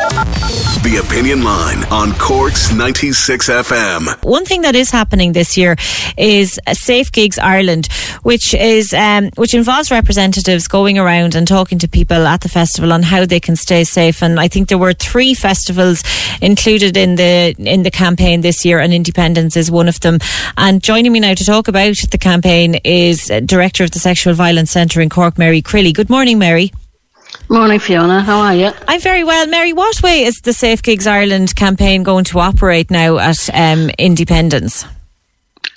The Opinion Line on Cork's 96 FM. One thing that is happening this year is Safe Gigs Ireland, which is um, which involves representatives going around and talking to people at the festival on how they can stay safe. And I think there were three festivals included in the in the campaign this year, and Independence is one of them. And joining me now to talk about the campaign is director of the Sexual Violence Centre in Cork, Mary Crilly. Good morning, Mary. Morning, Fiona. How are you? I'm very well. Mary, what way is the Safe Gigs Ireland campaign going to operate now at um, Independence?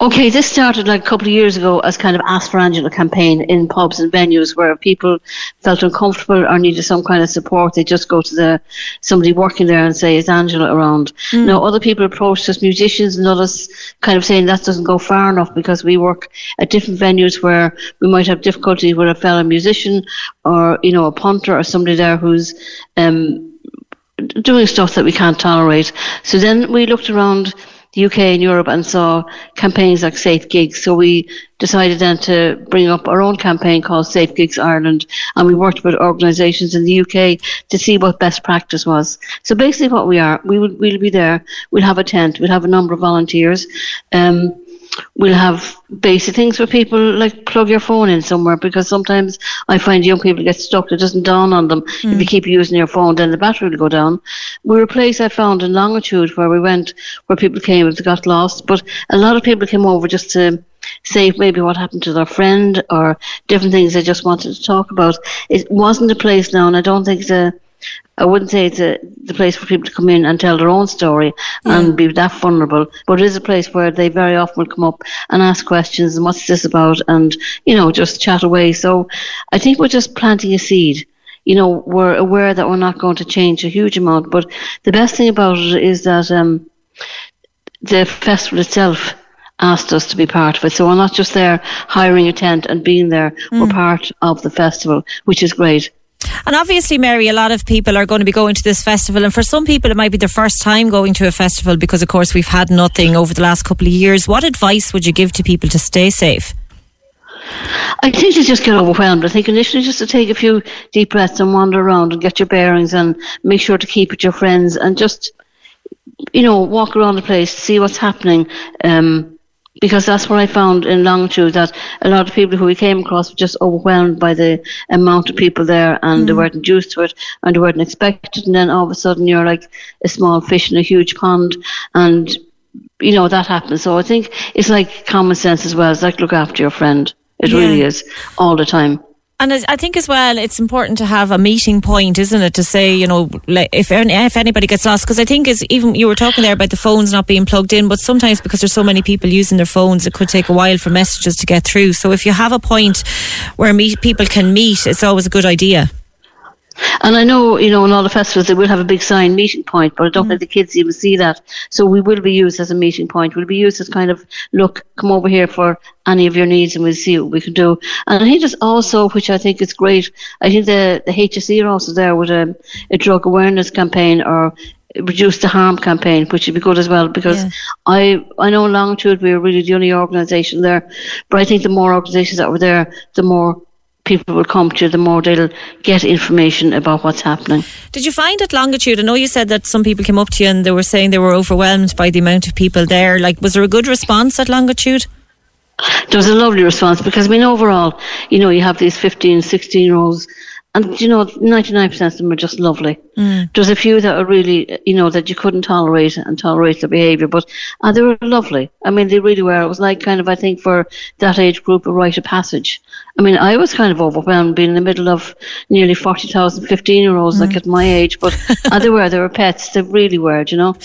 Okay, this started like a couple of years ago as kind of Ask for Angela campaign in pubs and venues where people felt uncomfortable or needed some kind of support. They just go to the somebody working there and say, "Is Angela around?" Mm. Now, other people approached us, musicians and others, kind of saying that doesn't go far enough because we work at different venues where we might have difficulty with a fellow musician or you know a punter or somebody there who's um, doing stuff that we can't tolerate. So then we looked around the UK and Europe and saw campaigns like Safe Gigs. So we decided then to bring up our own campaign called Safe Gigs Ireland, and we worked with organisations in the UK to see what best practice was. So basically, what we are, we will we'll be there. We'll have a tent. We'll have a number of volunteers. Um, we'll have basic things for people like plug your phone in somewhere because sometimes I find young people get stuck. It doesn't dawn on them. Mm. If you mm. keep using your phone, then the battery will go down. We were a place I found in Longitude where we went, where people came if they got lost, but a lot of people came over just to say maybe what happened to their friend or different things they just wanted to talk about. It wasn't a place now, and I don't think the I wouldn't say it's a, the place for people to come in and tell their own story yeah. and be that vulnerable, but it is a place where they very often will come up and ask questions and what's this about and, you know, just chat away. So I think we're just planting a seed. You know, we're aware that we're not going to change a huge amount, but the best thing about it is that um, the festival itself asked us to be part of it. So we're not just there hiring a tent and being there, mm. we're part of the festival, which is great. And obviously, Mary, a lot of people are going to be going to this festival. And for some people, it might be their first time going to a festival because, of course, we've had nothing over the last couple of years. What advice would you give to people to stay safe? I think to just get overwhelmed. I think initially just to take a few deep breaths and wander around and get your bearings and make sure to keep with your friends and just, you know, walk around the place, see what's happening. Um, because that's what I found in Longitude that a lot of people who we came across were just overwhelmed by the amount of people there and mm. they weren't used to it and they weren't expected. And then all of a sudden you're like a small fish in a huge pond and you know that happens. So I think it's like common sense as well. It's like look after your friend. It yeah. really is all the time. And I think as well, it's important to have a meeting point, isn't it? To say, you know, if if anybody gets lost, because I think is even you were talking there about the phones not being plugged in, but sometimes because there's so many people using their phones, it could take a while for messages to get through. So if you have a point where meet, people can meet, it's always a good idea. And I know, you know, in all the festivals they will have a big sign meeting point, but I don't mm. think the kids even see that. So we will be used as a meeting point. We'll be used as kind of, look, come over here for any of your needs and we'll see what we can do. And I think there's also, which I think is great, I think the, the HSE are also there with a, a drug awareness campaign or reduce the harm campaign, which would be good as well because yeah. I I know Longitude we are really the only organisation there, but I think the more organisations that were there, the more people will come to, you, the more they'll get information about what's happening. Did you find at Longitude? I know you said that some people came up to you and they were saying they were overwhelmed by the amount of people there. Like, was there a good response at Longitude? There was a lovely response because I mean, overall, you know, you have these 15, 16 year olds and you know, 99% of them are just lovely. Mm. There's a few that are really, you know, that you couldn't tolerate and tolerate their behaviour, but uh, they were lovely. I mean, they really were. It was like kind of, I think, for that age group, a rite of passage. I mean, I was kind of overwhelmed being in the middle of nearly 40,000 15 year olds, mm. like at my age, but uh, they were, they were pets. They really were, you know.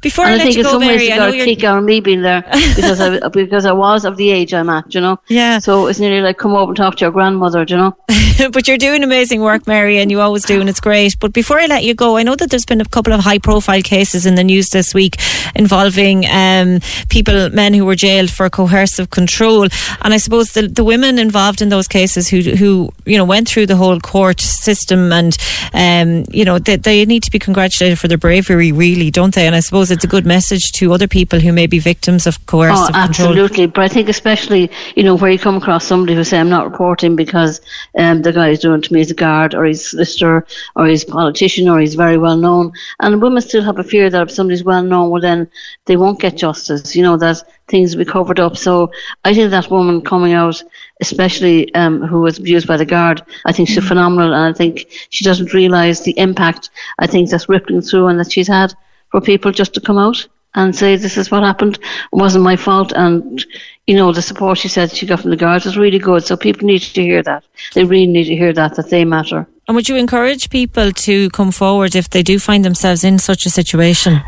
Before and I, I think in some ways you got to kick out me being there because I, because I was of the age I'm at, you know. Yeah. So it's nearly like come over and talk to your grandmother, you know. but you're doing amazing work, Mary, and you always do, and it's great. But before I let you go, I know that there's been a couple of high profile cases in the news this week involving um, people, men who were jailed for coercive control. And I suppose the, the women involved in those cases who who you know went through the whole court system and um, you know they, they need to be congratulated for their bravery, really, don't they? And I suppose it's a good message to other people who may be victims of coercive oh, absolutely. But I think especially you know where you come across somebody who say I'm not reporting because um, the guy is doing it to me as a guard or he's solicitor or he's a politician or he's very well known, and women still have a fear that if somebody's well known, well then they won't get justice. You know that things will be covered up. So I think that woman coming out especially um, who was abused by the guard. I think she's mm-hmm. phenomenal, and I think she doesn't realise the impact I think that's rippling through and that she's had for people just to come out and say this is what happened. It wasn't my fault, and you know the support she said she got from the guards was really good. So people need to hear that. They really need to hear that that they matter. And would you encourage people to come forward if they do find themselves in such a situation?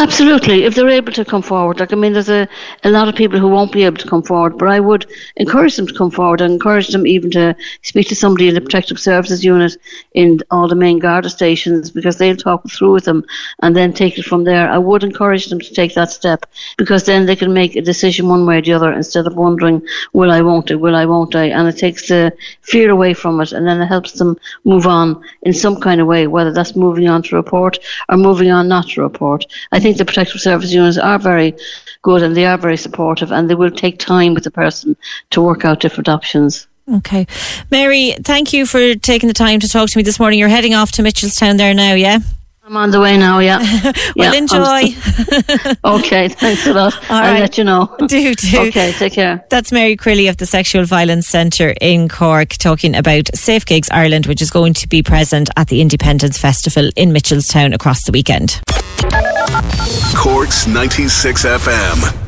Absolutely, if they're able to come forward. Like I mean, there's a, a lot of people who won't be able to come forward, but I would encourage them to come forward and encourage them even to speak to somebody in the protective services unit in all the main Garda stations because they'll talk through with them and then take it from there. I would encourage them to take that step because then they can make a decision one way or the other instead of wondering, will I, won't I, will I, won't I? And it takes the fear away from it and then it helps them move on in some kind of way, whether that's moving on to report or moving on not to report. I think think the protective service units are very good and they are very supportive and they will take time with the person to work out different options. Okay. Mary, thank you for taking the time to talk to me this morning. You're heading off to Mitchelstown there now, yeah? I'm on the way now, yeah. well, yeah, enjoy. okay, thanks a lot. All I'll right. let you know. Do, do. Okay, take care. That's Mary Crilly of the Sexual Violence Centre in Cork talking about Safe Gigs Ireland, which is going to be present at the Independence Festival in Mitchelstown across the weekend. Cork's 96 FM.